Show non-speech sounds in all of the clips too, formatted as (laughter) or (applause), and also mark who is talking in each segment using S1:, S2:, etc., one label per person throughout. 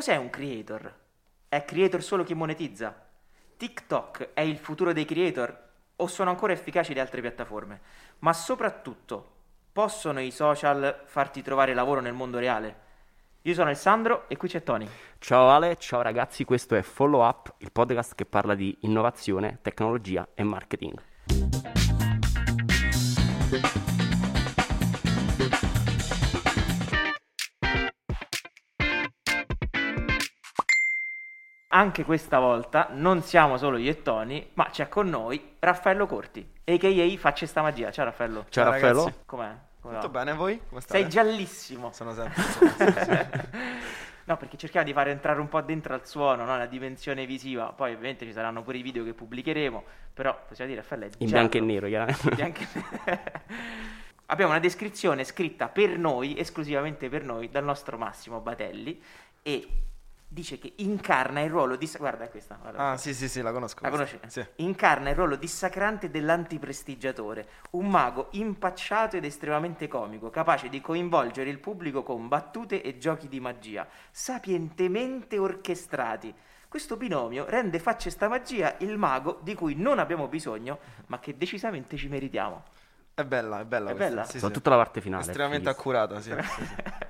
S1: cos'è un creator? È creator solo chi monetizza? TikTok è il futuro dei creator o sono ancora efficaci le altre piattaforme? Ma soprattutto, possono i social farti trovare lavoro nel mondo reale? Io sono Alessandro e qui c'è Tony.
S2: Ciao Ale, ciao ragazzi, questo è Follow Up, il podcast che parla di innovazione, tecnologia e marketing.
S1: Anche questa volta non siamo solo io e Tony, ma c'è con noi Raffaello Corti, a.k.a. Facce sta magia. Ciao Raffaello.
S2: Ciao,
S3: Ciao,
S2: Raffaello.
S3: ragazzi.
S1: Com'è? Come
S3: Tutto
S1: va?
S3: bene voi? Come state?
S1: Sei giallissimo.
S3: Sono sempre. (laughs) sono sempre-
S1: No, perché cerchiamo di far entrare un po' dentro al suono, no? la dimensione visiva. Poi ovviamente ci saranno pure i video che pubblicheremo, però possiamo dire Raffaello è
S2: In
S1: giallo.
S2: bianco e nero, chiaramente.
S1: Bianco e- Abbiamo una descrizione scritta per noi, esclusivamente per noi, dal nostro Massimo Batelli e dice che incarna il ruolo di... Guarda questa, guarda.
S3: Ah, sì, sì, sì, la conosco.
S1: La conosci?
S3: Sì.
S1: Incarna il ruolo dissacrante dell'antiprestigiatore, un mago impacciato ed estremamente comico, capace di coinvolgere il pubblico con battute e giochi di magia, sapientemente orchestrati. Questo binomio rende facce sta magia il mago di cui non abbiamo bisogno, ma che decisamente ci meritiamo.
S3: È bella, è bella
S1: È
S3: questa.
S1: bella?
S3: Sì, sì.
S2: Soprattutto la parte finale.
S3: Estremamente accurata, sì. sì, sì. (laughs)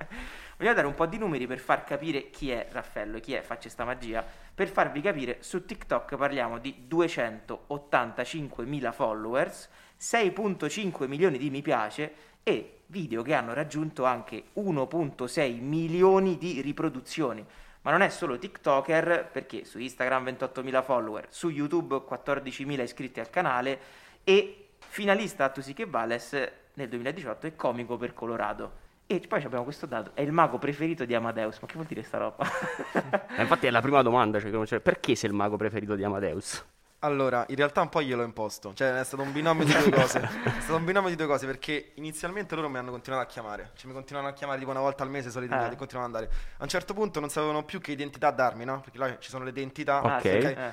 S1: Vogliamo dare un po' di numeri per far capire chi è Raffaello, chi è Facce sta magia. Per farvi capire, su TikTok parliamo di 285.000 followers, 6.5 milioni di mi piace e video che hanno raggiunto anche 1.6 milioni di riproduzioni. Ma non è solo TikToker, perché su Instagram 28.000 follower, su YouTube 14.000 iscritti al canale e finalista a Tu sì che vales nel 2018 e comico per Colorado. E poi abbiamo questo dato, è il mago preferito di Amadeus. Ma che vuol dire sta roba?
S2: Eh, Infatti è la prima domanda, cioè, cioè, perché sei il mago preferito di Amadeus?
S3: Allora, in realtà un po' gliel'ho imposto. Cioè, è stato un binomio di due cose. (laughs) È stato un binomio di due cose perché inizialmente loro mi hanno continuato a chiamare. Cioè, mi continuavano a chiamare tipo una volta al mese, soliti
S1: Ah.
S3: e continuavano ad andare. A un certo punto non sapevano più che identità darmi, no? Perché là ci sono le identità.
S2: Ok.
S1: sì,
S3: ok?
S1: eh.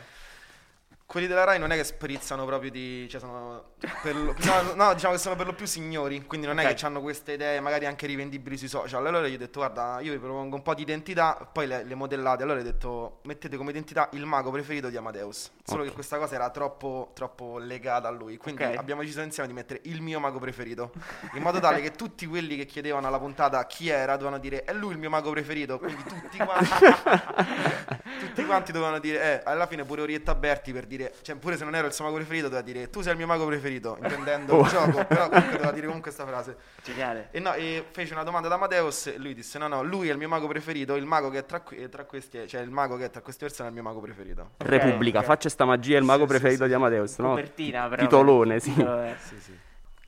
S3: Quelli della Rai non è che sprizzano proprio di. Cioè, sono. per lo- no, no, diciamo che sono per lo più signori. Quindi non
S1: Ok.
S3: è che hanno queste idee, magari anche rivendibili sui social. Allora gli ho detto, guarda, io vi propongo un po' di identità, poi le, le modellate. Allora ho detto, mettete come identità il mago preferito di Amadeus. Solo
S2: Ok.
S3: che questa cosa era troppo, troppo legata a lui. Quindi
S1: Ok.
S3: abbiamo deciso insieme di mettere il mio mago preferito. In modo tale che tutti quelli che chiedevano alla puntata chi era dovevano dire è lui il mio mago preferito. Quindi tutti quanti. (laughs) tutti quanti dovevano dire, eh, alla fine pure Orietta Berti per dire, cioè pure se non ero il suo mago preferito, doveva dire tu sei il mio mago preferito, (laughs) intendendo
S2: Oh.
S3: il gioco, però comunque doveva dire comunque questa frase.
S1: Geniale.
S3: E no, e fece una domanda ad Amadeus e lui disse no, no, lui è il mio mago preferito, il mago che è tra, tra questi, cioè il mago che è tra queste persone è il mio mago preferito.
S1: Ok,
S2: Repubblica,
S1: ok.
S2: faccia sta magia, il mago
S3: Sì, sì,
S2: preferito
S3: sì,
S2: di
S3: sì.
S2: Amadeus, no?
S1: Copertina, però.
S2: Titolone, sì.
S1: Titolo, eh.
S3: Sì, sì.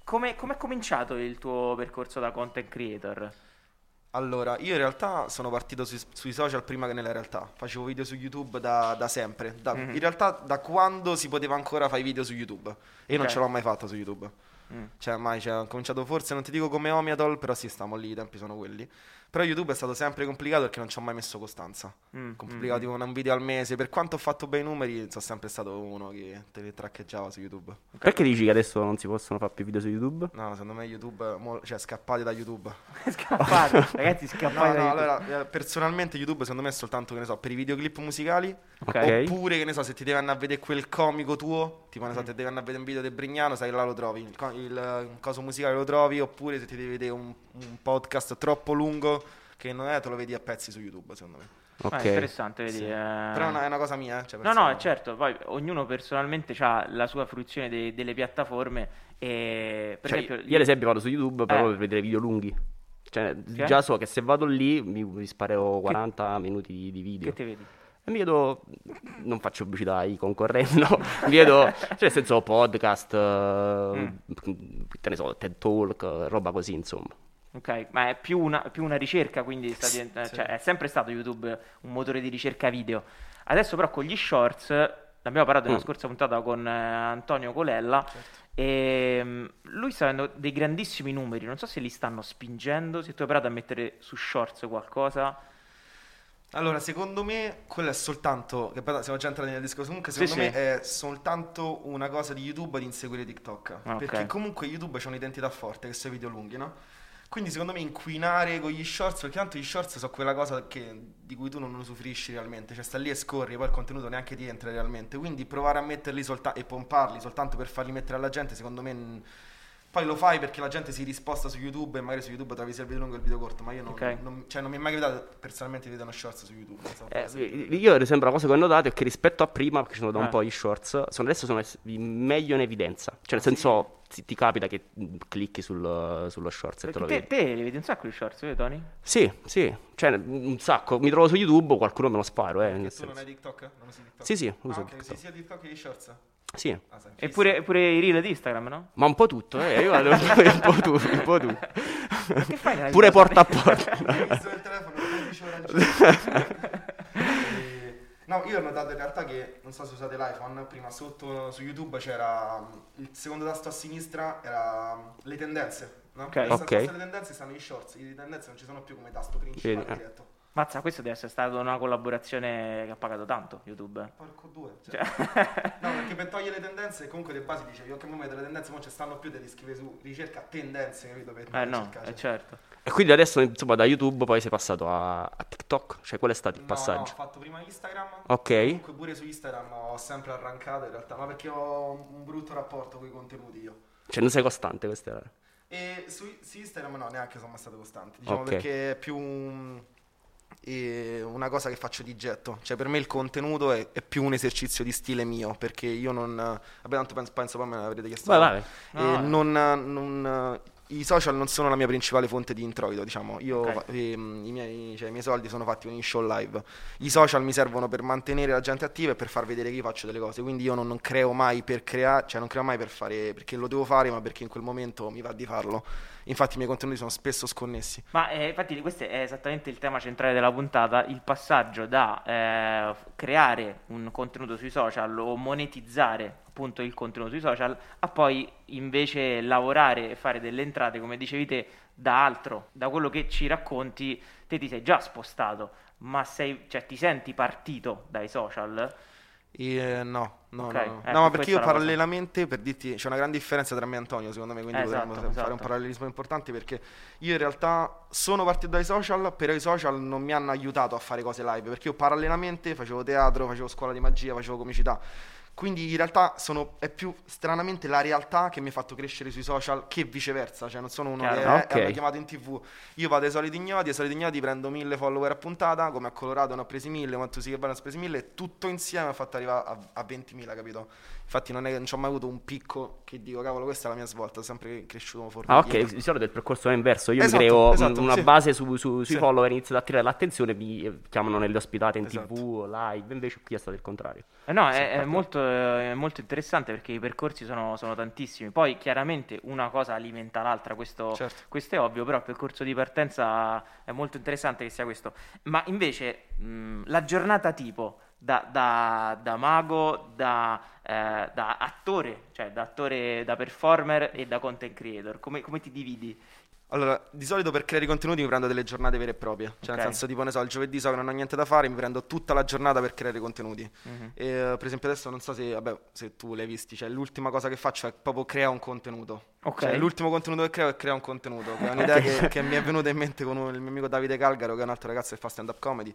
S1: Come come è cominciato il tuo percorso da content creator?
S3: Allora, io in realtà sono partito sui, sui social prima che nella realtà. Facevo video su YouTube da, da sempre. Da-
S1: Mhm.
S3: In realtà da quando si poteva ancora fare video su YouTube. E io non ce l'ho mai fatto su YouTube.
S1: Mm.
S3: Cioè, mai, cioè, ho cominciato forse, non ti dico come Omiatol, però sì, stiamo lì, i tempi sono quelli. Però YouTube è stato sempre complicato perché non ci ho mai messo costanza.
S1: Mm,
S3: Complicato,
S1: mm,
S3: tipo un video al mese. Per quanto ho fatto bei numeri, sono sempre stato uno che te le traccheggiava su YouTube.
S1: mm.
S2: Perché dici che adesso non si possono fare più video su YouTube?
S3: No, secondo me YouTube, mo- cioè, scappate da YouTube. (laughs)
S1: Scappate, ragazzi,
S3: No,
S1: scappate.
S3: no,
S1: da-
S3: allora, eh, personalmente YouTube secondo me è soltanto, che ne so, per i videoclip musicali.
S2: Ok.
S3: Oppure, che ne so, se ti devi andare a vedere quel comico tuo, tipo, ne so,
S1: Mm.
S3: ti devi andare a vedere un video del Brignano, sai che là lo trovi. Il, co- il, eh, coso musicale lo trovi. Oppure se ti devi vedere un, un podcast troppo lungo, che non è, te lo vedi a pezzi su YouTube, secondo me.
S1: Ah,
S2: Ok.
S1: interessante, vedi.
S3: Sì.
S1: eh.
S3: Però è una, è una cosa mia, eh. Cioè,
S1: No, no, certo, poi ognuno personalmente ha la sua fruizione de- delle piattaforme e per
S2: Cioè,
S1: esempio
S2: io ad esempio vado su YouTube però
S1: Eh.
S2: per vedere video lunghi. Cioè,
S1: Che?
S2: già so che se vado lì mi, mi sparerò 40 minuti di, di video.
S1: che te vedi?
S2: E mi vedo, non faccio pubblicità ai concorrenti, (laughs) no, mi vedo, cioè nel senso podcast,
S1: Mm.
S2: eh, che ne so, TED Talk, eh, roba così, insomma.
S1: Ok, ma è più una, più una ricerca, quindi sta diventa-
S3: Sì.
S1: cioè, è sempre stato YouTube un motore di ricerca video. Adesso però con gli shorts, l'abbiamo parlato nella
S2: Mm.
S1: scorsa puntata con eh, Antonio Colella,
S3: Certo.
S1: e mm, lui sta avendo dei grandissimi numeri, non so se li stanno spingendo, se tu hai provato a mettere su shorts qualcosa.
S3: Allora, secondo me, quello è soltanto. Che siamo già entrati nel discorso. Comunque,
S1: Sì,
S3: secondo
S1: sì.
S3: me è soltanto una cosa di YouTube di inseguire TikTok.
S1: Ah, ok.
S3: Perché comunque YouTube c'è un'identità forte, che sono i video lunghi, no? Quindi secondo me inquinare con gli shorts, perché tanto gli shorts sono quella cosa che- di cui tu non usufruisci realmente, cioè sta lì e scorri, poi il contenuto neanche ti entra realmente, quindi provare a metterli soltanto e pomparli soltanto per farli mettere alla gente, secondo me... Poi lo fai perché la gente si risposta su YouTube e magari su YouTube trovi sia il video lungo che il video corto, ma io non,
S1: Ok.
S3: non- cioè, non mi è mai capitato personalmente di vedere uno shorts su YouTube. non so,
S2: Eh, io ad esempio la cosa che ho notato è che rispetto a prima, perché ci sono da un
S1: Eh.
S2: po' gli shorts, sono, adesso sono meglio in evidenza. Cioè nel
S3: Ah, sì?
S2: senso ti, ti capita che mm, clicchi sul- sullo shorts e te
S1: Perché
S2: lo
S1: te,
S2: vedi.
S1: te li vedi un sacco di shorts, vedi Tony?
S2: Sì, sì, cioè un sacco. Mi trovo su YouTube, qualcuno me lo sparo, eh,
S3: tu non
S2: senso.
S3: hai TikTok? Non usi TikTok?
S2: Sì, sì,
S3: Ah,
S2: uso
S3: ok,
S2: TikTok.
S3: sì, sia TikTok che gli shorts.
S2: Sì,
S3: Ah,
S1: Eppure pure i reel di Instagram, no?
S2: ma un po' tutto, eh. Io vado un po' tutto, un po' tutto.
S1: Che fai
S2: Pure porta a porta. (laughs)
S3: Ho visto il telefono 15 ore al giorno. E- No, io ho notato in realtà che, non so se usate l'iPhone, prima sotto su YouTube c'era mm, il secondo tasto a sinistra, era mm, le tendenze, no?
S1: Ok.
S3: Adesso al
S2: Ok.
S3: tasto delle tendenze stanno i shorts, i tendenze non ci sono più come tasto principale
S2: Vedi, eh.
S3: diretto.
S1: Mazza, questo deve essere stata una collaborazione che ha pagato tanto YouTube.
S3: Porco due. Cioè. no, perché per togliere le tendenze comunque di base dicevi, ok, mo metto le tendenze, non ci stanno più, devi scrivere su ricerca tendenze, capito? Per
S1: Eh no,
S3: cercare.
S1: eh certo.
S2: E quindi adesso, insomma, da YouTube poi sei passato a, a TikTok. Cioè, qual è stato il
S3: No,
S2: passaggio?
S3: No, ho fatto prima Instagram.
S2: Ok.
S3: Comunque pure su Instagram ho sempre arrancato in realtà, ma perché ho un brutto rapporto con i contenuti io.
S2: Cioè, non sei costante, questa era.
S3: E su, su Instagram no, neanche sono mai stato costante, diciamo
S2: Ok.
S3: perché è più un- una cosa che faccio di getto. Cioè per me il contenuto è, è più un esercizio di stile mio, perché io non... Vabbè, tanto penso, penso poi me l'avrete chiesto.
S2: Vai, vai.
S3: E
S1: No,
S3: non, non- I social non sono la mia principale fonte di introito, diciamo. Io,
S1: Ok.
S3: fa- ehm, i, miei, cioè, i miei soldi sono fatti con i show live. I social mi servono per mantenere la gente attiva e per far vedere che io faccio delle cose. Quindi io non, non creo mai per creare, cioè non creo mai per fare perché lo devo fare, ma perché in quel momento mi va di farlo. Infatti i miei contenuti sono spesso sconnessi.
S1: Ma eh, infatti questo è esattamente il tema centrale della puntata, il passaggio da eh, creare un contenuto sui social o monetizzare appunto il contenuto sui social a poi invece lavorare e fare delle entrate, come dicevi te, da altro, da quello che ci racconti, te ti sei già spostato, ma sei, cioè, ti senti partito dai social?
S3: E, no, no,
S1: Ok,
S3: no, no.
S1: ecco,
S3: No, ma perché io
S1: la cosa.
S3: parallelamente, per dirti, c'è una grande differenza tra me e Antonio, secondo me, quindi
S1: Eh,
S3: potremmo
S1: esatto,
S3: fare un
S1: esatto.
S3: parallelismo importante perché io in realtà sono partito dai social, però i social non mi hanno aiutato a fare cose live, perché io parallelamente facevo teatro, facevo scuola di magia, facevo comicità. Quindi in realtà sono, è più stranamente la realtà che mi ha fatto crescere sui social che viceversa, cioè non sono uno
S1: Chiaro.
S3: che
S2: Ok.
S3: è, hanno chiamato in tv. Io vado ai soliti ignoti, ai soliti ignoti prendo mille follower a puntata, come a Colorado ne ho presi mille, quanto sì che ne ho presi mille, tutto insieme ha fatto arrivare a, a 20.000, capito? Infatti non, è, non ho mai avuto un picco che dico, cavolo, questa è la mia svolta, ho sempre cresciuto
S2: Ah,
S3: fortemente.
S2: ok, di solito il percorso è inverso. Io
S3: Esatto,
S2: mi creo
S3: esatto,
S2: un- una
S3: sì.
S2: base su- su- sui
S3: Sì.
S2: follower, inizio ad attirare l'attenzione, mi eh, chiamano nelle ospitate in
S3: Esatto.
S2: tv, live. Invece qui è stato il contrario.
S1: Eh no, è, è molto, è molto interessante perché i percorsi sono, sono tantissimi. Poi chiaramente una cosa alimenta l'altra, questo,
S3: Certo.
S1: questo è ovvio, però il percorso di partenza è molto interessante che sia questo. Ma invece mh, la giornata tipo da, da- da mago, da, eh, da attore, cioè da attore, da performer e da content creator, come, come ti dividi?
S3: Allora, di solito per creare i contenuti mi prendo delle giornate vere e proprie. Cioè,
S1: Ok.
S3: nel senso, tipo, ne so, il giovedì so che non ho niente da fare, mi prendo tutta la giornata per creare i contenuti.
S1: Mhm.
S3: E, per esempio, adesso non so se, vabbè, se tu l'hai visti, cioè, l'ultima cosa che faccio è proprio crea un contenuto.
S1: Ok.
S3: Cioè, l'ultimo contenuto che creo è crea un contenuto. Che è (laughs) un'idea che, che mi è venuta in mente con un- il mio amico Davide Calgaro, che è un altro ragazzo che fa stand-up comedy.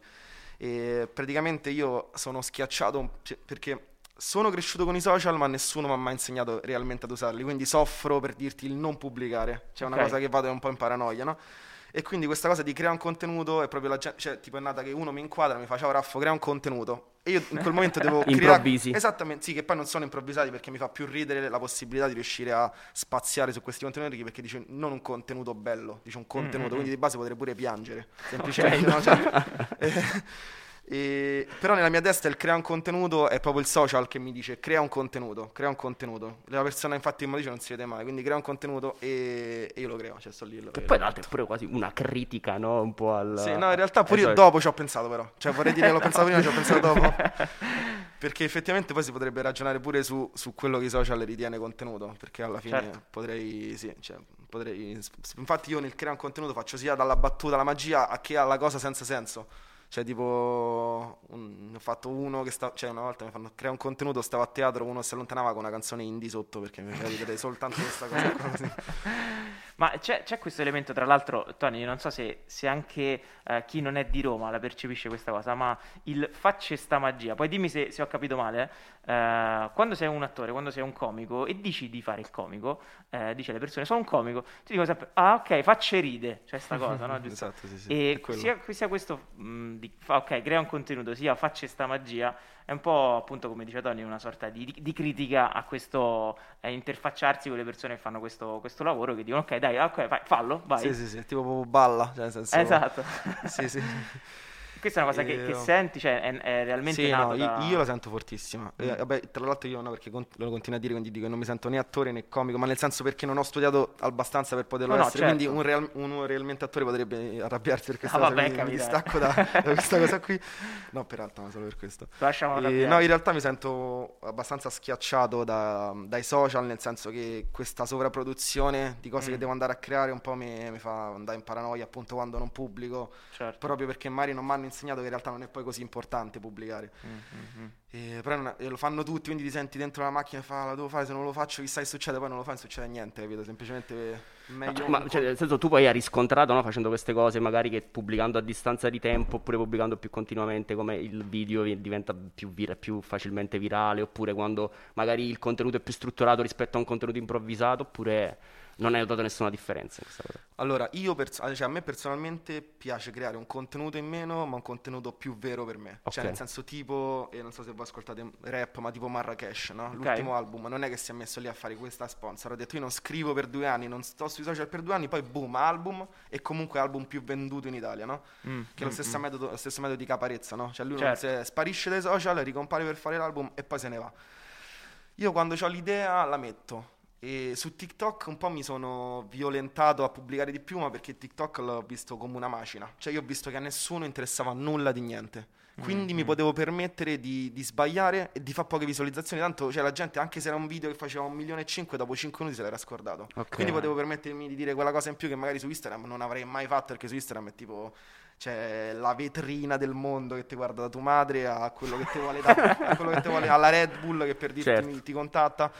S3: E praticamente io sono schiacciato cioè, perché sono cresciuto con i social, ma nessuno mi ha mai insegnato realmente ad usarli. Quindi soffro per dirti il non pubblicare. Cioè, una
S1: Ok.
S3: cosa che vado un po' in paranoia, no? E quindi questa cosa di creare un contenuto è proprio la gente, cioè, tipo è nata che uno mi inquadra, mi fa ciao Raffo, crea un contenuto. E io in quel momento devo (laughs) creare...
S2: Improvvisi.
S3: Esattamente, sì, che poi non sono improvvisati perché mi fa più ridere la possibilità di riuscire a spaziare su questi contenuti perché dice non un contenuto bello, dice un contenuto,
S1: Mm, mm,
S3: quindi
S1: mm.
S3: di base potrei pure piangere, (laughs) semplicemente. no? Cioè, (laughs) eh, e- però nella mia testa il crea un contenuto è proprio il social che mi dice crea un contenuto, crea un contenuto. La persona infatti mi dice non si vede mai, quindi crea un contenuto e, e io lo creo, cioè sto lì. e lo-
S2: Che poi, l'altro, è pure quasi una critica, no? Un po' al.
S3: sì, no, in realtà pure io
S2: ai
S3: dopo ci ho pensato però. Cioè vorrei dire che l'ho pensato prima, ci ho pensato dopo. (laughs) Perché effettivamente poi si potrebbe ragionare pure su, su quello che i social ritiene contenuto. Perché alla fine
S1: Certo.
S3: potrei, sì, cioè, potrei... Infatti io nel creare un contenuto faccio sia dalla battuta alla magia a che alla cosa senza senso. Cioè tipo, un- ne ho fatto uno che sta, cioè una volta mi fanno creare un contenuto, stavo a teatro, uno si allontanava con una canzone indie sotto perché mi faceva vedere soltanto questa cosa. (laughs)
S1: Ma c'è, c'è questo elemento, tra l'altro, Tony, non so se, se anche eh, chi non è di Roma la percepisce questa cosa, ma il facce sta magia. Poi dimmi se, se ho capito male. eh, quando sei un attore, quando sei un comico e dici di fare il comico, eh, dice alle persone, sono un comico, ti dicono sempre, ah ok, facce ride, c'è sta cosa, no? (laughs)
S3: Esatto, sì, sì.
S1: E sia, sia questo, mh, di, ok, crea un contenuto, sia faccia sta magia, è un po' appunto come dice Tony, una sorta di, di critica a questo eh, interfacciarsi con le persone che fanno questo, questo lavoro, che dicono ok dai, ok, vai, fallo, vai.
S3: Sì, sì, sì, tipo proprio balla, cioè nel senso...
S1: Esatto.
S3: Sì, sì. (laughs)
S1: Questa è una cosa che, che
S3: Eh,
S1: senti, cioè è, è realmente
S3: Sì, no,
S1: da...
S3: io, io la sento fortissima. Eh,
S1: Mm.
S3: vabbè, tra l'altro io no, perché con- lo continuo a dire, quindi dico che non mi sento né attore né comico, ma nel senso perché non ho studiato abbastanza per poterlo
S1: No,
S3: essere,
S1: certo.
S3: quindi un real- uno realmente attore potrebbe arrabbiarsi per questa
S1: Ah,
S3: cosa,
S1: vabbè,
S3: quindi mi distacco da, (laughs) da questa cosa qui. No, peraltro, ma solo per questo.
S1: Lasciamo
S3: Eh,
S1: arrabbiare.
S3: no, in realtà mi sento abbastanza schiacciato da- dai social, nel senso che questa sovrapproduzione di cose
S1: Mm.
S3: che devo andare a creare un po' mi, mi fa andare in paranoia appunto quando non pubblico,
S1: Certo.
S3: proprio perché magari non mi hanno insegnato che in realtà non è poi così importante pubblicare.
S1: Mm, mm, mm.
S3: E, però non- e lo fanno tutti, quindi ti senti dentro la macchina e fa la devo fare, se non lo faccio chissà che succede, poi non lo fai, non succede niente, capito? Semplicemente meglio...
S2: Ma
S3: un
S2: cioè, nel senso, tu poi hai riscontrato no, facendo queste cose, magari che pubblicando a distanza di tempo oppure pubblicando più continuamente, come il video vi- diventa più, vira- più facilmente virale, oppure quando magari il contenuto è più strutturato rispetto a un contenuto improvvisato, oppure non hai notato nessuna differenza in questa cosa.
S3: Allora, io pers- cioè, a me personalmente piace creare un contenuto in meno, ma un contenuto più vero per me.
S2: Ok.
S3: Cioè, nel senso tipo, e non so se voi ascoltate rap, ma tipo Marrakesh, no? L'ultimo album, non è che si è messo lì a fare questa sponsor, ha detto io non scrivo per due anni, non sto sui social per due anni, poi boom, album e comunque album più venduto in Italia, no?
S1: Mm,
S3: Che è lo
S1: mm,
S3: stesso,
S1: mm.
S3: metodo, lo stesso metodo di Caparezza, no? Cioè lui non
S1: Certo.
S3: se- sparisce dai social, ricompare per fare l'album e poi se ne va. Io quando ho l'idea la metto. E su TikTok un po' mi sono violentato a pubblicare di più, ma perché TikTok l'ho visto come una macina. Cioè io ho visto che a nessuno interessava nulla di niente. Quindi
S1: Mm,
S3: mi potevo permettere di, di sbagliare e di fare poche visualizzazioni. Tanto cioè, la gente, anche se era un video che faceva un milione e cinque, dopo 5 minuti se l'era scordato.
S2: Ok.
S3: Quindi potevo permettermi di dire quella cosa in più che magari su Instagram non avrei mai fatto, perché su Instagram è tipo c'è la vetrina del mondo che ti guarda da tua madre a quello che ti vuole da- a quello che ti vuole alla Red Bull che per dirti
S2: Certo.
S3: ti contatta.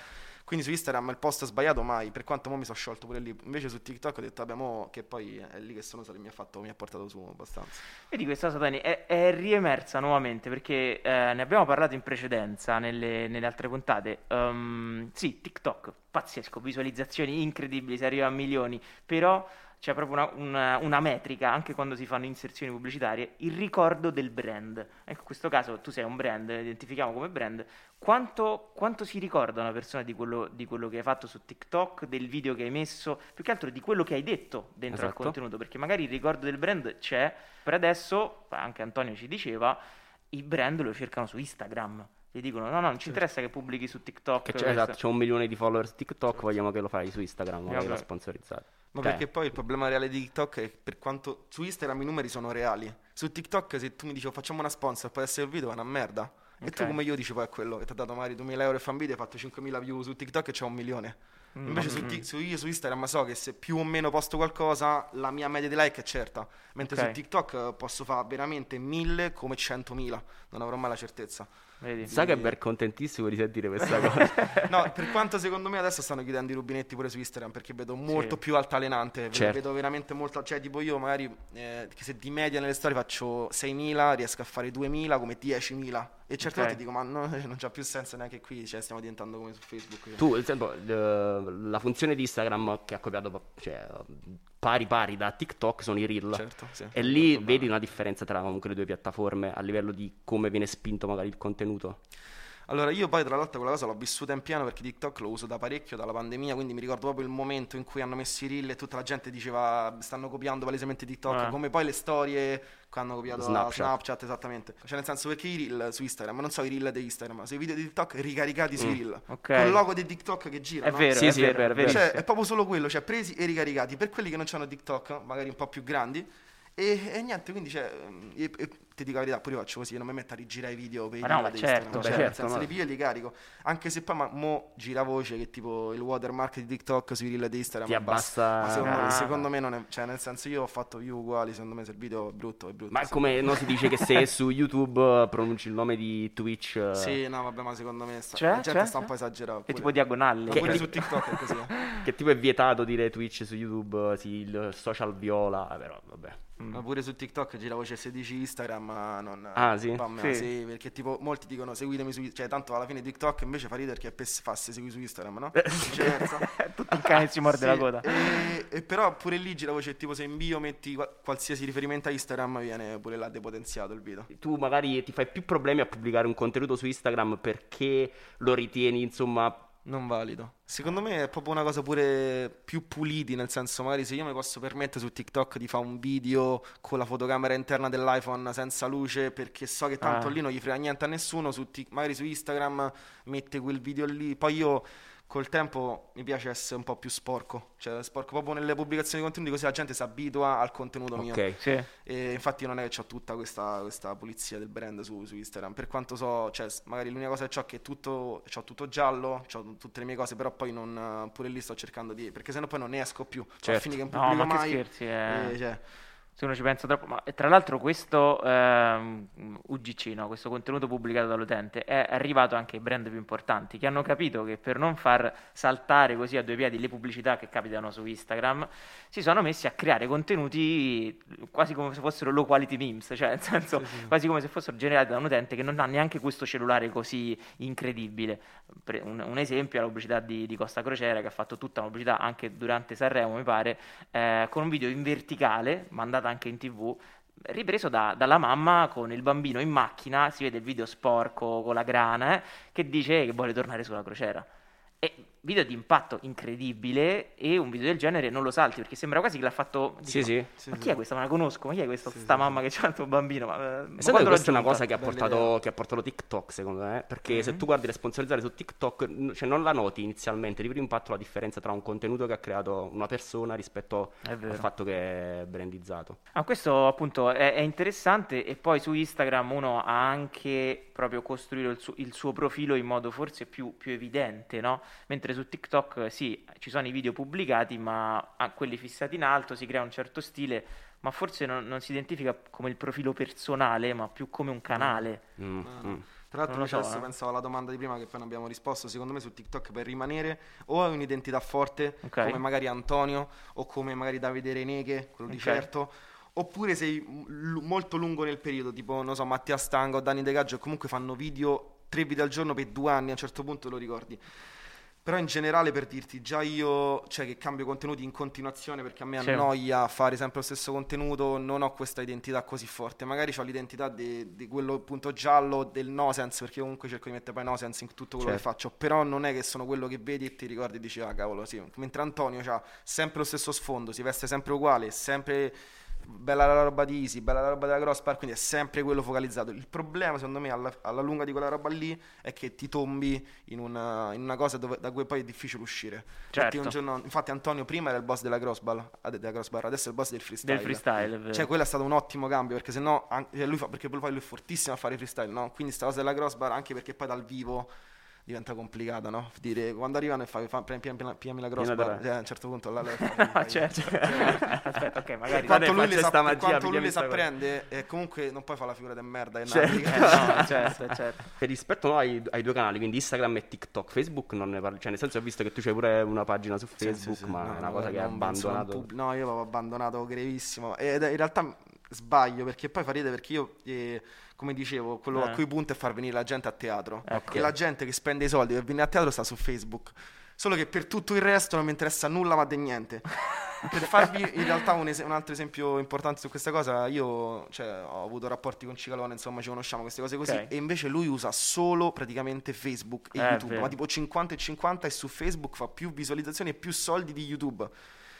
S3: Quindi su Instagram il post sbagliato mai, per quanto mo mi sono sciolto pure lì. Invece su TikTok ho detto, vabbè, mo che poi è lì che sono stato, mi ha fatto, mi ha portato su abbastanza.
S1: Vedi questa cosa, Tony, è, è riemersa nuovamente perché eh, ne abbiamo parlato in precedenza nelle, nelle altre puntate. Ehm, sì, TikTok, pazzesco, visualizzazioni incredibili, si arriva a milioni, però c'è proprio una, una- una metrica, anche quando si fanno inserzioni pubblicitarie, il ricordo del brand. Ecco, in questo caso tu sei un brand, identifichiamo come brand, quanto, quanto si ricorda una persona di quello, di quello che hai fatto su TikTok, del video che hai messo, più che altro di quello che hai detto dentro al
S2: Esatto.
S1: contenuto, perché magari il ricordo del brand c'è, per adesso, anche Antonio ci diceva, i brand lo cercano su Instagram. Gli dicono: No, no, non ci interessa che pubblichi su TikTok.
S2: Che c'è,
S1: questo."
S2: esatto, c'è un milione di follower su TikTok, vogliamo che lo fai su Instagram, magari
S1: Vabbè.
S2: la sponsorizzata.
S3: Ma
S2: Cioè,
S3: perché poi il problema reale di TikTok è che per quanto su Instagram i numeri sono reali. Su TikTok se tu mi dici "Oh, facciamo una sponsor, poi essere il video è una merda. E tu come io dici poi è quello che ti ha dato magari 2000 euro e fa un video, hai fatto 5000 view su TikTok e c'è un milione.
S1: Mm,
S3: Invece su, Ti- su- io su Instagram so che se più o meno posto qualcosa, la mia media di like è certa. Mentre su TikTok posso fare veramente 1000 come 100.000. Non avrò mai la certezza.
S1: Vedi?
S2: Zuckerberg contentissimo di sentire questa cosa. (laughs)
S3: No, per quanto secondo me adesso stanno chiudendo i rubinetti pure su Instagram perché vedo molto
S1: Sì.
S3: più altalenante, vedo,
S2: Certo.
S3: vedo veramente molto, cioè tipo io magari eh, che se di media nelle storie faccio 6.000, riesco a fare 2.000 come 10.000 e certe
S1: Ok.
S3: volte dico ma no, (laughs) non c'ha più senso neanche qui, cioè stiamo diventando come su Facebook.
S2: Tu, esempio, la funzione di Instagram che ha copiato cioè, pari pari da TikTok sono i reel.
S3: Certo, sì.
S2: E lì vedi
S3: bello.
S2: una differenza tra comunque le due piattaforme a livello di come viene spinto magari il contenuto.
S3: Allora, io poi tra l'altro quella cosa l'ho vissuta in pieno perché TikTok lo uso da parecchio, dalla pandemia, quindi mi ricordo proprio il momento in cui hanno messo i reel e tutta la gente diceva stanno copiando palesemente TikTok,
S1: Eh.
S3: come poi le storie che hanno copiato
S2: Snapchat.
S3: Snapchat. Esattamente. Cioè nel senso perché i reel su Instagram, non so i reel di Instagram, ma sono i video di TikTok ricaricati sui
S2: Mm.
S3: reel,
S1: Ok.
S3: con il logo di TikTok che gira,
S1: È
S3: no?
S1: vero,
S2: Sì,
S1: è
S2: sì,
S1: vero,
S2: è vero,
S1: è
S2: vero.
S3: Cioè, è proprio solo quello, cioè presi e ricaricati. Per quelli che non hanno TikTok, magari un po' più grandi, E, e niente, quindi cioè, e- e ti dico la verità, pure io faccio così, non mi metto a rigirare i video per i
S1: no, certo,
S3: Instagram,
S1: beh,
S3: cioè,
S2: certo,
S3: nel senso,
S2: no.
S3: li piglio e li carico, anche se poi ma, mo gira voce che tipo il watermark di TikTok sui reel di Instagram
S2: Ti abbassa.
S3: Ma secondo, me,
S1: Ah.
S3: secondo me non è, cioè nel senso io ho fatto view uguali, secondo me se il video è brutto è brutto.
S2: Ma come no, si dice che se (laughs) su YouTube eh, pronunci il nome di Twitch... eh,
S3: Sì, no, vabbè, ma secondo me sta,
S1: Cioè,
S3: la gente
S1: cioè,
S3: sta un
S1: cioè?
S3: po' esagerando.
S1: È tipo diagonale.
S2: Che-
S3: pure su TikTok è così. eh. (laughs)
S2: Che tipo è vietato dire Twitch su YouTube, sì, il social viola, però vabbè.
S3: Ma pure su TikTok gira voce se dici Instagram, ma non...
S2: Ah, sì?
S3: me,
S1: Sì.
S3: sì, perché tipo molti dicono seguitemi su Cioè, tanto alla fine TikTok invece fa ridere che fa se segui su Instagram, no? Viceversa. (laughs)
S1: Tutto un cane si morde
S3: Sì,
S1: la coda.
S3: E, e però pure lì gira voce tipo se in bio metti qua- qualsiasi riferimento a Instagram viene pure là depotenziato il video.
S2: Tu magari ti fai più problemi a pubblicare un contenuto su Instagram perché lo ritieni, insomma...
S3: Non valido. Secondo me è proprio una cosa pure più puliti, nel senso magari se io mi posso permettere su TikTok di fare un video con la fotocamera interna dell'iPhone senza luce perché so che tanto
S1: Ah.
S3: lì non gli frega niente a nessuno, su Tik- magari su Instagram mette quel video lì, poi io col tempo mi piace essere un po' più sporco, cioè sporco proprio nelle pubblicazioni di contenuti così la gente si abitua al contenuto mio.
S2: Ok.
S1: Sì.
S3: E infatti non è che ho tutta questa, questa pulizia del brand su, su Instagram. Per quanto so, cioè, magari l'unica cosa che ho è che tutto, c'ho tutto giallo, ho tutte le mie cose, però poi non, pure lì sto cercando di... perché sennò poi non ne esco più. Cioè,
S2: Certo.
S3: a fine che non
S1: No,
S3: pubblico
S1: ma che
S3: mai.
S1: scherzi, eh.
S3: e, cioè,
S1: Se uno ci pensa troppo, ma tra l'altro questo ehm, UGC, no, questo contenuto pubblicato dall'utente è arrivato anche ai brand più importanti che hanno capito che per non far saltare così a due piedi le pubblicità che capitano su Instagram, si sono messi a creare contenuti quasi come se fossero low quality memes, cioè nel senso quasi come se fossero generati da un utente che non ha neanche questo cellulare così incredibile. Un, un esempio è la pubblicità di, di Costa Crociera che ha fatto tutta una pubblicità anche durante Sanremo, mi pare, eh, con un video in verticale, mandata anche in tv, ripreso da- dalla mamma con il bambino in macchina, si vede il video sporco con la grana, eh, che dice che vuole tornare sulla crociera. E video di impatto incredibile e un video del genere non lo salti perché sembra quasi che l'ha fatto...
S2: Sì,
S1: dico,
S2: sì.
S3: sì,
S1: Ma
S3: sì.
S1: chi è questa? Ma la conosco? Ma chi è questa? sta mamma che c'ha il tuo bambino? Ma, ma
S2: E che
S1: l'ho
S2: questa è una cosa che ha, portato, che ha portato TikTok, secondo me. Perché
S1: Mhm.
S2: se tu guardi le sponsorizzate su TikTok, cioè non la noti inizialmente di primo impatto la differenza tra un contenuto che ha creato una persona rispetto al fatto che è brandizzato.
S1: Ah, questo appunto è, è interessante e poi su Instagram uno ha anche proprio costruito il suo, il suo profilo in modo forse più, più evidente, no? Mentre su TikTok sì, ci sono i video pubblicati, ma ah, quelli fissati in alto, si crea un certo stile, ma forse non, non si identifica come il profilo personale, ma più come un canale.
S2: Mm,
S3: no.
S2: mm.
S3: Tra l'altro,
S1: so,
S3: adesso
S1: eh.
S3: pensavo alla domanda di prima che poi non abbiamo risposto. Secondo me su TikTok per rimanere o hai un'identità forte,
S1: Ok.
S3: come magari Antonio, o come magari Davide Reneghe, quello di
S1: Ok.
S3: certo. Oppure sei m- molto lungo nel periodo, tipo, non so, Mattia Stango o Dani De Gaggio, comunque fanno video, tre video al giorno per due anni, a un certo punto lo ricordi. Però in generale per dirti, già io, cioè che cambio contenuti in continuazione perché a me
S1: Sì.
S3: annoia fare sempre lo stesso contenuto, non ho questa identità così forte. Magari ho l'identità di, quello appunto giallo, del no sense, perché comunque cerco di mettere poi no sense in tutto quello
S2: Certo.
S3: che faccio. Però non è che sono quello che vedi e ti ricordi e dici, ah cavolo, sì. Mentre Antonio ha sempre lo stesso sfondo, si veste sempre uguale, sempre bella la roba di Easy, bella la roba della Crossbar, quindi è sempre quello focalizzato. Il problema, secondo me, alla, alla lunga di quella roba lì è che ti tombi in una, in una cosa dove, da cui poi è difficile uscire.
S1: Certo.
S3: un giorno- infatti, Antonio prima era il boss della Crossbar, della crossbar adesso è il boss del freestyle.
S1: Del freestyle.
S3: Cioè, quello è stato un ottimo cambio perché sennò an- cioè, lui fa, perché poi lui è fortissimo a fare freestyle, no? Quindi sta cosa della crossbar anche perché poi dal vivo diventa complicata, no? Dire quando arrivano e fai fa, piami la
S2: da-
S3: cioè, a un certo punto là (laughs)
S1: certo. (laughs) Aspetta, ok, magari...
S3: quanto lui le sa,
S2: magia,
S3: quanto lui le sa prende, eh, comunque non puoi fare la figura di merda.
S2: Certo.
S1: Eh, (laughs) no, certo, certo.
S2: Per rispetto no, ai, ai due canali, quindi Instagram e TikTok, Facebook non ne parlo, cioè nel senso ho visto che tu c'hai pure una pagina su Facebook, ma è una cosa che hai abbandonato.
S3: no, io avevo abbandonato gravissimo. Ed in realtà sbaglio perché poi fa ridere perché io, eh, come dicevo, quello
S1: Eh.
S3: a cui punto è far venire la gente a teatro.
S1: Ecco.
S3: E la gente che spende i soldi per venire a teatro sta su Facebook. Solo che per tutto il resto non mi interessa nulla ma di niente. (laughs) per farvi in realtà un, es- un altro esempio importante su questa cosa, io cioè, ho avuto rapporti con Cicalone, insomma ci conosciamo, queste cose così,
S1: Ok.
S3: e invece lui usa solo praticamente Facebook e
S1: Eh,
S3: YouTube,
S1: vero.
S3: ma tipo 50 e 50 e su Facebook fa più visualizzazioni e più soldi di YouTube.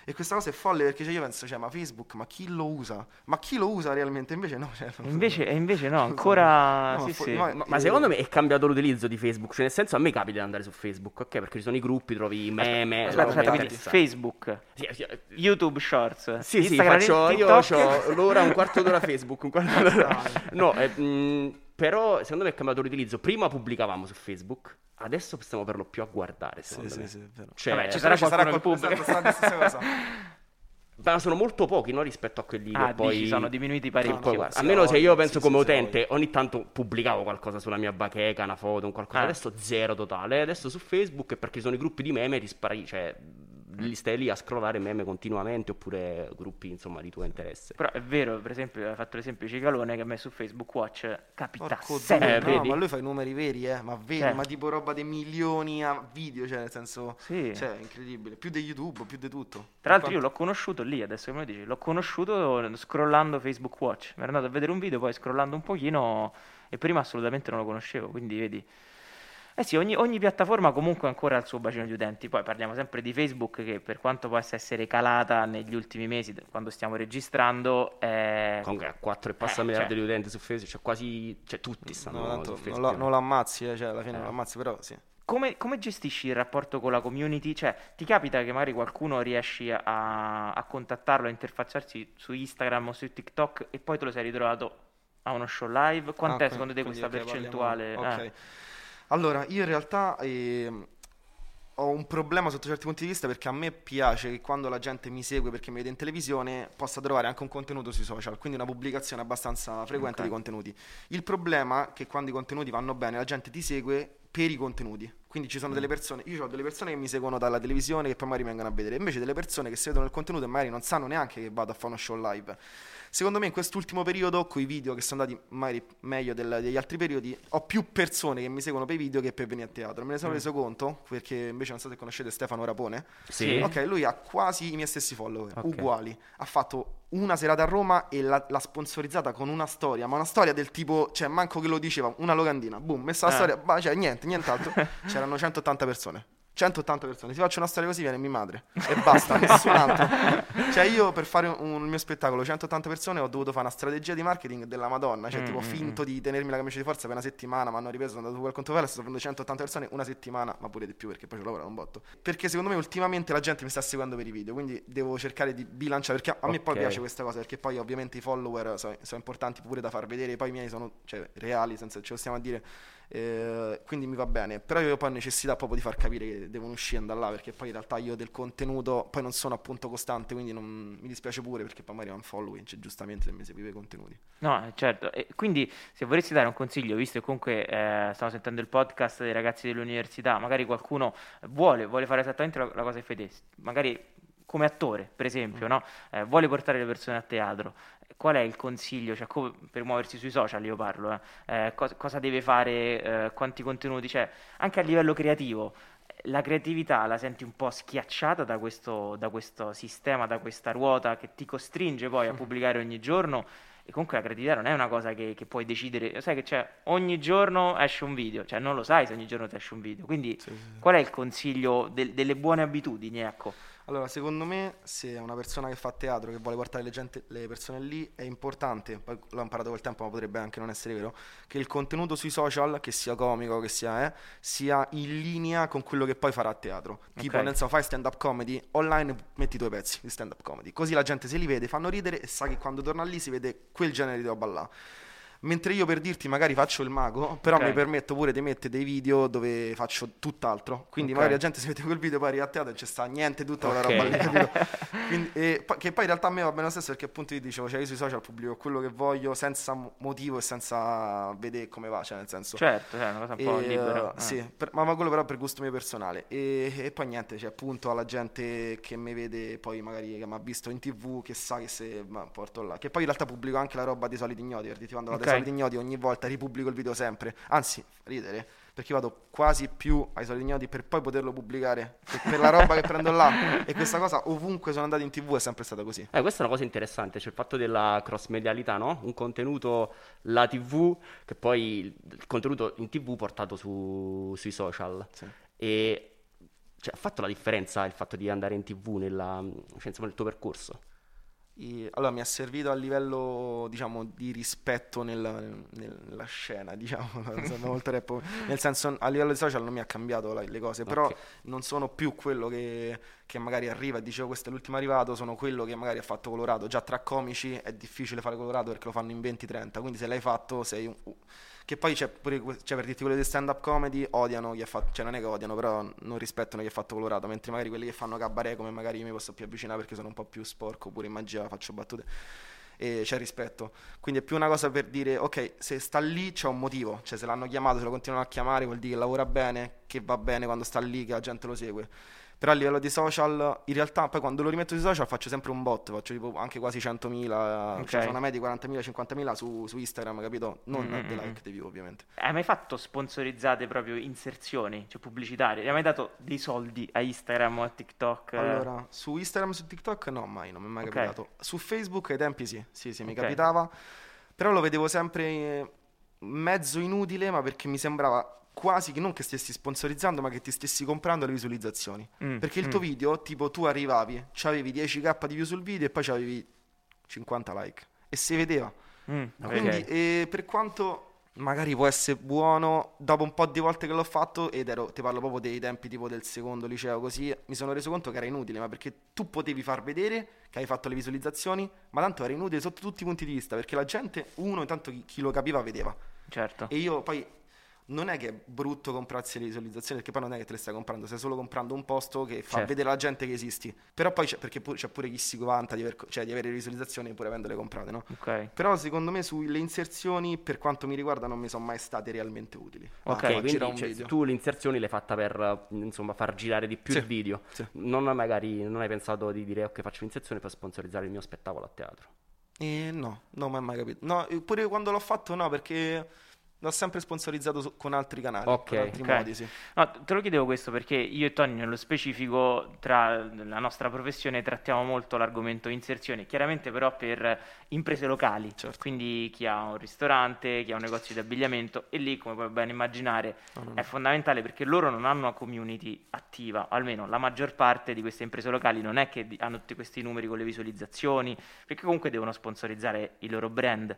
S3: E questa cosa è folle perché cioè, io penso, cioè, ma Facebook, ma chi lo usa? Ma chi lo usa realmente? Invece no. Cioè,
S1: Invece, e invece no, ancora...
S3: No,
S1: sì, sì.
S3: ma-
S2: Ma, ma secondo me è cambiato l'utilizzo di Facebook, cioè nel senso a me capita di andare su Facebook, ok? Perché ci sono i gruppi, trovi meme,
S1: Aspetta, aspetta,
S2: interessanti.
S1: Facebook,
S2: Sì, sì, eh,
S1: YouTube Shorts,
S2: Sì, sì,
S1: Instagram,
S2: faccio, io
S1: TikTok.
S2: ho l'ora, un quarto d'ora Facebook, un quarto d'ora... (laughs) No, eh, mh, però secondo me è cambiato l'utilizzo. Prima pubblicavamo su Facebook, adesso stiamo per lo più a guardare,
S3: Sì,
S2: secondo
S3: sì,
S2: me.
S3: sì.
S2: Cioè,
S1: Vabbè, ci
S3: Però
S1: sarà qualcuno che pubblica.
S3: sta la stessa cosa. (laughs)
S2: ma sono molto pochi, no? Rispetto a quelli
S1: Ah,
S2: che poi...
S1: dici, sono diminuiti parecchio.
S2: guarda,
S3: sì,
S2: almeno se io penso
S3: sì,
S2: come
S3: sì,
S2: utente, ogni tanto pubblicavo qualcosa sulla mia bacheca, una foto, un qualcosa.
S1: Ah.
S2: Adesso zero totale. Adesso su Facebook è perché ci sono i gruppi di meme, ti spari, cioè li stai lì a scrollare meme continuamente oppure gruppi, insomma, di tuo interesse.
S1: Però è vero, per esempio, hai fatto l'esempio di Cicalone che a me su Facebook Watch capita
S3: Porco
S1: sempre.
S2: Eh,
S3: Dio, no,
S2: vedi?
S3: ma lui fa i numeri veri, eh, ma veri,
S1: Cioè.
S3: ma tipo roba dei milioni a video, cioè nel senso,
S1: Sì.
S3: cioè incredibile, più di YouTube, più di tutto.
S1: Tra l'altro io l'ho conosciuto lì, adesso che me lo dici, l'ho conosciuto scrollando Facebook Watch. Mi ero andato a vedere un video, poi scrollando un pochino e prima assolutamente non lo conoscevo, quindi vedi. Eh sì, ogni, ogni piattaforma comunque ancora ha il suo bacino di utenti. Poi parliamo sempre di Facebook che per quanto possa essere calata negli ultimi mesi, quando stiamo registrando, è...
S2: Comunque a 4 e passa
S1: Eh,
S2: miliardi
S1: cioè.
S2: di utenti su Facebook, cioè quasi, cioè tutti stanno
S3: No, tanto
S2: su
S3: non,
S2: Facebook.
S3: lo, non lo ammazzi, eh, cioè alla fine
S2: Eh.
S3: non lo ammazzi, però sì.
S1: Come, come gestisci il rapporto con la community? Cioè, ti capita che magari qualcuno riesci a, a contattarlo, a interfacciarsi su Instagram o su TikTok e poi te lo sei ritrovato a uno show live? Quant'è
S3: Ah,
S1: secondo te
S3: quindi,
S1: questa percentuale?
S3: parliamo-
S1: Eh.
S3: Allora, io in realtà ehm, ho un problema sotto certi punti di vista perché a me piace che quando la gente mi segue perché mi vede in televisione possa trovare anche un contenuto sui social, quindi una pubblicazione abbastanza frequente
S1: Ok.
S3: di contenuti. Il problema è che quando i contenuti vanno bene la gente ti segue per i contenuti. Quindi ci sono
S1: Mm.
S3: delle persone, io ho delle persone che mi seguono dalla televisione che poi magari vengono a vedere, invece delle persone che si vedono il contenuto e magari non sanno neanche che vado a fare uno show live. Secondo me in quest'ultimo periodo, con i video che sono andati magari meglio del- degli altri periodi, ho più persone che mi seguono per i video che per venire a teatro. Me ne sono
S1: Mm.
S3: reso conto, perché invece non so se conoscete Stefano Rapone.
S2: Sì.
S3: Ok, lui ha quasi i miei stessi follower,
S1: Ok.
S3: uguali. Ha fatto una serata a Roma e l'ha, l'ha sponsorizzata con una storia, ma una storia del tipo, cioè manco che lo diceva, una locandina, boom, messa la
S1: Eh.
S3: storia, ma cioè niente, nient'altro. (laughs) C'erano 180 persone. 180 persone, ti faccio una storia così, viene mia madre e basta, (laughs) nessun altro. Cioè, io per fare un, un mio spettacolo, 180 persone, ho dovuto fare una strategia di marketing della Madonna. Cioè,
S1: Mm,
S3: tipo,
S1: mm,
S3: finto di tenermi la camicia di forza per una settimana, mi hanno ripreso, sono andato quel conto sto prendendo 180 persone una settimana, ma pure di più perché poi ci lavoro un botto. Perché secondo me ultimamente la gente mi sta seguendo per i video, quindi devo cercare di bilanciare. Perché a me poi piace questa cosa, perché poi ovviamente i follower so- sono importanti pure da far vedere, poi i miei sono cioè, reali, senza ce lo stiamo a dire. Eh, quindi mi va bene, però io poi ho necessità proprio di far capire che devono uscire da là perché poi in realtà io del contenuto poi non sono appunto costante, quindi non, mi dispiace pure perché poi magari è un following, cioè giustamente se mi seguiva i contenuti.
S1: No, eh, certo. E quindi se vorresti dare un consiglio, visto che comunque eh, stiamo sentendo il podcast dei ragazzi dell'università, magari qualcuno vuole, vuole fare esattamente la, la cosa che fai magari come attore, per esempio, no? Eh, vuole portare le persone a teatro. Qual è il consiglio? Cioè, come- per muoversi sui social, io parlo, eh. Eh, cos- cosa deve fare, eh, quanti contenuti, cioè, anche a livello creativo. La creatività la senti un po' schiacciata da questo, da questo sistema, da questa ruota che ti costringe poi a pubblicare ogni giorno. E comunque la creatività non è una cosa che, che puoi decidere. Sai che c'è ogni giorno esce un video, cioè non lo sai se ogni giorno ti esce un video. Quindi qual è il consiglio del- delle buone abitudini? Ecco.
S3: Allora, secondo me, se è una persona che fa teatro, che vuole portare le, gente- le persone lì, è importante, poi l'ho imparato col tempo, ma potrebbe anche non essere vero, che il contenuto sui social, che sia comico, che sia, eh, sia in linea con quello che poi farà a teatro. Tipo,
S1: Ok.
S3: nel senso, fai stand-up comedy, online metti i tuoi pezzi di stand-up comedy, così la gente se li vede, fanno ridere e sa che quando torna lì si vede quel genere di roba là. Mentre io per dirti magari faccio il mago, però
S1: Ok.
S3: mi permetto pure di mettere dei video dove faccio tutt'altro. Quindi
S1: Ok.
S3: magari la gente si vede quel video, poi arriva a teatro e c'è sta niente, tutta quella
S2: Ok.
S3: roba lì? (laughs) Quindi- e che poi in realtà a me va bene lo stesso perché appunto io dicevo, cioè io sui social pubblico quello che voglio senza mo- motivo e senza vedere come va, cioè nel senso...
S1: Certo, cioè, è una cosa un po'
S3: E,
S1: libera.
S3: eh,
S1: eh.
S3: sì, per- ma ma quello però per gusto mio personale. E, e poi niente, cioè appunto alla gente che mi vede poi magari che mi ha visto in tv, che sa che se ma porto là. Che poi in realtà pubblico anche la roba dei soliti ignoti, perché ti quando vado
S1: Ok.
S3: Soliti ignoti ogni volta ripubblico il video sempre. Anzi, ridere, perché vado quasi più ai soliti ignoti per poi poterlo pubblicare. per la roba che prendo là. E questa cosa ovunque sono andato in tv è sempre stata così.
S2: Eh, questa è una cosa interessante, cioè il fatto della cross medialità, no? Un contenuto, la TV, che poi il il contenuto in TV portato su- sui social.
S3: Sì.
S2: E cioè, ha fatto la differenza il fatto di andare in tv nella, cioè, insomma, nel tuo percorso?
S3: Allora mi è servito a livello diciamo di rispetto nella, nel- nella scena (laughs) diciamo nel senso a livello di social non mi ha cambiato la- le cose però
S2: Ok.
S3: non sono più quello che, che magari arriva e dice "Oh, questo è l'ultimo arrivato sono quello che magari ha fatto Colorado già tra comici è difficile fare Colorado perché lo fanno in 20-30 quindi se l'hai fatto sei un che poi c'è pure cioè, per dirti quelli di stand up comedy odiano chi ha fatto cioè non è che odiano però non rispettano chi ha fatto Colorado mentre magari quelli che fanno cabaret come magari io mi posso più avvicinare perché sono un po' più sporco oppure in magia faccio battute. E c'è rispetto. Quindi è più una cosa per dire ok se sta lì c'è un motivo cioè se l'hanno chiamato se lo continuano a chiamare vuol dire che lavora bene che va bene quando sta lì che la gente lo segue però a livello di social in realtà poi quando lo rimetto sui social faccio sempre un bot faccio tipo anche quasi 100.000
S1: Ok.
S3: cioè c'ho una media di 40.000 50.000 su, su Instagram capito non
S1: Mm,
S3: dei
S1: mm,
S3: like dei view ovviamente
S1: Hai mai fatto sponsorizzate proprio inserzioni, cioè pubblicitarie? Hai mai dato dei soldi a Instagram o a TikTok?
S3: Allora, su Instagram e su TikTok no, mai, non mi è mai
S1: Ok.
S3: capitato. Su Facebook ai tempi sì, sì, sì, mi
S1: Ok.
S3: capitava, però lo vedevo sempre eh, mezzo inutile, ma perché mi sembrava quasi che non che stessi sponsorizzando, ma che ti stessi comprando le visualizzazioni.
S1: Mm,
S3: Perché il
S1: mm.
S3: tuo video, tipo tu arrivavi, avevi 10k di view sul video e poi avevi 50 like e si vedeva.
S1: Mm, ok.
S3: Quindi eh, per quanto magari può essere buono, dopo un po' di volte che l'ho fatto, ed ero, ti parlo proprio dei tempi tipo del secondo liceo così, mi sono reso conto che era inutile, ma perché tu potevi far vedere che hai fatto le visualizzazioni, ma tanto era inutile sotto tutti i punti di vista, perché la gente, uno, intanto chi, chi lo capiva vedeva.
S1: certo.
S3: E io poi non è che è brutto comprarsi le visualizzazioni, perché poi non è che te le stai comprando, stai solo comprando un posto che fa
S2: Certo.
S3: vedere alla gente che esisti. Però poi c'è, perché pure, c'è pure chi si vanta di, aver, cioè, di avere le visualizzazioni pur avendole comprate, no?
S1: Ok.
S3: Però secondo me sulle inserzioni, per quanto mi riguarda, non mi sono mai state realmente utili.
S1: Ok,
S3: fa
S2: quindi cioè, tu le inserzioni le hai fatta per eh, insomma, far girare di più
S3: Sì,
S2: il video.
S3: sì.
S2: Non magari non hai pensato di dire ok, faccio l'inserzione per sponsorizzare il mio spettacolo a teatro.
S3: E no, non mi è mai capito. No, e pure quando l'ho fatto no, perché l'ho sempre sponsorizzato su- con altri canali,
S2: Ok,
S3: con altri
S1: ok.
S3: modi, sì.
S1: No, te lo chiedevo questo perché io e Tony nello specifico tra la nostra professione trattiamo molto l'argomento inserzione, chiaramente però per imprese locali,
S3: Certo.
S1: quindi chi ha un ristorante, chi ha un negozio di abbigliamento e lì come puoi ben immaginare
S3: No, no,
S1: è fondamentale perché loro non hanno una community attiva, o almeno la maggior parte di queste imprese locali non è che hanno tutti questi numeri con le visualizzazioni, perché comunque devono sponsorizzare i loro brand.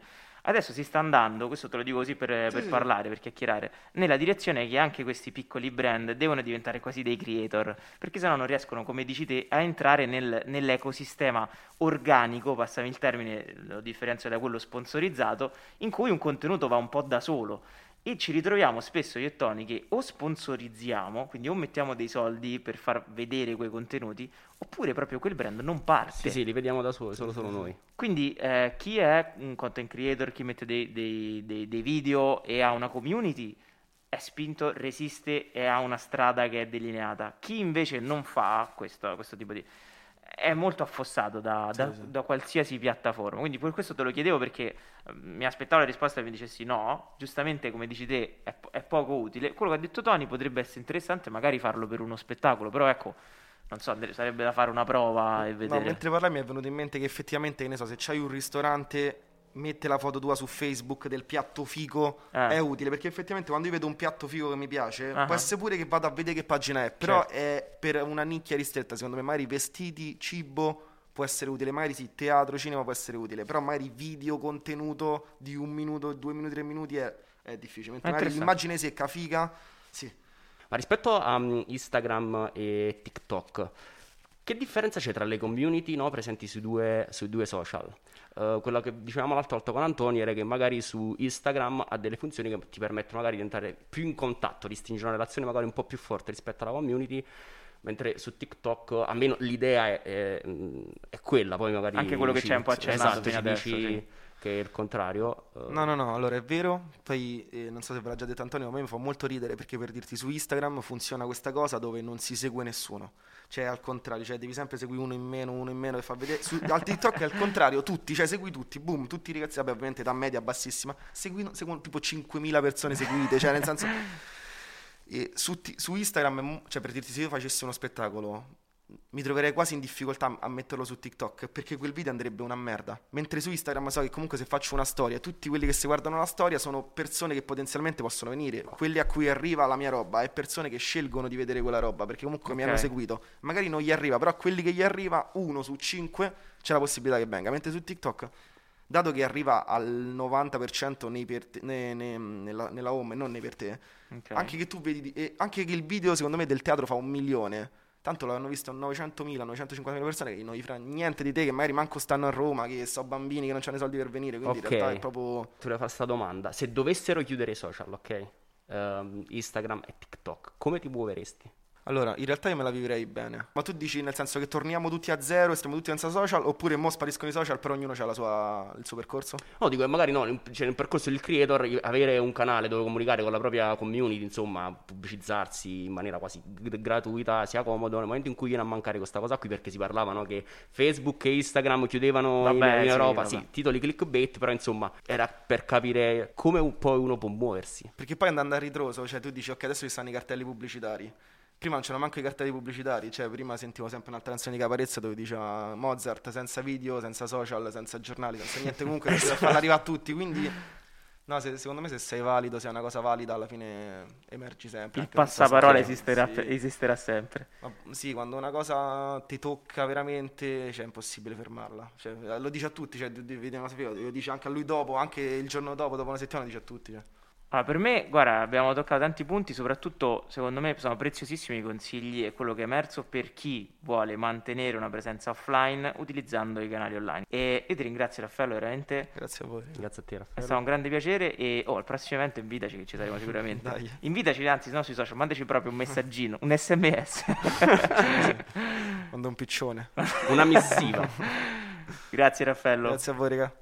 S1: Adesso si sta andando, questo te lo dico così per, per
S3: sì.
S1: parlare, per chiacchierare, nella direzione che anche questi piccoli brand devono diventare quasi dei creator, perché sennò non riescono, come dici te, a entrare nel- nell'ecosistema organico, passami il termine, lo differenzio da quello sponsorizzato, in cui un contenuto va un po' da solo. E ci ritroviamo spesso io e Tony che o sponsorizziamo, quindi o mettiamo dei soldi per far vedere quei contenuti, oppure proprio quel brand non parte.
S2: Sì, sì, li vediamo da soli, solo, solo noi.
S1: Quindi eh, chi è un content creator, chi mette dei, dei- dei- dei video e ha una community è spinto, resiste e ha una strada che è delineata. Chi invece non fa questo, questo tipo di... è molto affossato da, da-
S3: sì.
S1: da qualsiasi piattaforma. Quindi per questo te lo chiedevo perché eh, mi aspettavo la risposta e mi dicessi no. Giustamente, come dici te, è, è poco utile. Quello che ha detto Tony potrebbe essere interessante magari farlo per uno spettacolo, però ecco, non so, sarebbe da fare una prova e
S3: No,
S1: vedere.
S3: mentre parlavi mi è venuto in mente che effettivamente, che ne so, se c'hai un ristorante, mette la foto tua su Facebook del piatto figo,
S1: Eh.
S3: è utile, perché effettivamente quando io vedo un piatto figo che mi piace,
S1: Ah.
S3: può essere pure che vado a vedere che pagina è, però
S1: Certo.
S3: è per una nicchia ristretta, secondo me, magari vestiti, cibo può essere utile, magari sì, teatro, cinema può essere utile, però magari video, contenuto di un minuto, due minuti, tre minuti è, è difficile, mentre
S1: È
S3: magari l'immagine secca, figa, sì.
S2: Ma rispetto a mm, Instagram e TikTok, che differenza c'è tra le community no, presenti sui due, sui due social? Eh, quello che dicevamo l'altra volta con Antonio era che magari su Instagram ha delle funzioni che ti permettono magari di entrare più in contatto, di stringere una relazione magari un po' più forte rispetto alla community, mentre su TikTok almeno l'idea è, è, è quella, poi magari...
S1: Anche quello che
S2: ci-
S1: c'è un po' accennato
S2: Esatto,
S1: adesso,
S2: dici
S1: sì.
S2: che è il contrario. eh,
S3: No, no, no, allora è vero, poi eh, non so se ve l'ha già detto Antonio, ma a me mi fa molto ridere perché per dirti su Instagram funziona questa cosa dove non si segue nessuno, cioè al contrario, cioè devi sempre seguire uno in meno, uno in meno e fa vedere, su, al TikTok è al contrario, tutti, cioè segui tutti, boom, tutti i ragazzi, vabbè ovviamente da media bassissima, segui, seguono tipo 5.000 persone seguite, cioè nel senso... Su, su Instagram, cioè per dirti se io facessi uno spettacolo mi troverei quasi in difficoltà a metterlo su TikTok perché quel video andrebbe una merda. Mentre su Instagram so che comunque se faccio una storia, tutti quelli che si guardano la storia sono persone che potenzialmente possono venire. Quelli a cui arriva la mia roba e persone che scelgono di vedere quella roba perché comunque mi
S1: Ok.
S3: hanno seguito. Magari non gli arriva, però a quelli che gli arriva, uno su cinque c'è la possibilità che venga. Mentre su TikTok, dato che arriva al 90% nei per te- ne- ne- nella, nella home e non nei per te,
S1: Ok.
S3: anche che tu vedi, e anche che il video secondo me del teatro fa un milione. Tanto l'hanno visto 900.000, 950.000 persone che non gli frega niente di te, che magari manco stanno a Roma, che so bambini che non hanno i soldi per venire. Quindi
S2: Ok.
S3: in realtà è proprio.
S2: Ti volevo fare questa domanda. Se dovessero chiudere i social, ok? Ehm, Instagram e TikTok, come ti muoveresti?
S3: Allora, in realtà io me la vivrei bene. Ma tu dici nel senso che torniamo tutti a zero e stiamo tutti senza social, oppure mo spariscono i social, però ognuno ha la sua- il suo percorso?
S2: No, dico che magari no, nel, cioè, nel percorso del creator avere un canale dove comunicare con la propria community, insomma, pubblicizzarsi in maniera quasi g- gratuita sia comodo nel momento in cui viene a mancare questa cosa qui perché si parlavano che Facebook e Instagram chiudevano in,
S1: Vabbè,
S2: in
S1: sì,
S2: Europa,
S1: vabbè.
S2: sì, titoli clickbait, però insomma era per capire come un- poi uno può muoversi.
S3: Perché poi andando a ritroso, cioè tu dici ok adesso ci stanno i cartelli pubblicitari. Prima non c'erano manco i cartelli pubblicitari, cioè prima sentivo sempre un'altra canzone di Caparezza dove diceva Mozart senza video, senza social, senza giornali, senza niente, comunque riusciva a farla arrivare a tutti, quindi no, se- secondo me se sei valido, se è una cosa valida, alla fine emergi sempre.
S1: Il passaparola esisterà,
S3: Sì.
S1: esisterà sempre.
S3: Ma sì, quando una cosa ti tocca veramente, cioè è impossibile fermarla. Cioè, lo dice a tutti, cioè, lo dice anche a lui dopo, anche il giorno dopo, dopo una settimana, dice a tutti. cioè.
S1: Allora, per me, guarda, abbiamo toccato tanti punti, soprattutto secondo me sono preziosissimi i consigli e quello che è emerso per chi vuole mantenere una presenza offline utilizzando i canali online. E io ti ringrazio Raffaello, veramente
S3: Grazie a voi.
S2: Grazie a te,
S1: è
S2: Raffaele.
S1: stato un grande piacere e oh, al prossimo evento invitaci che ci saremo sicuramente.
S3: Dai.
S1: Invitaci, anzi, no, sui social, mandaci proprio un messaggino, un sms.
S3: È (laughs) un piccione.
S2: Una missiva.
S1: Grazie Raffaello.
S3: Grazie a voi, raga.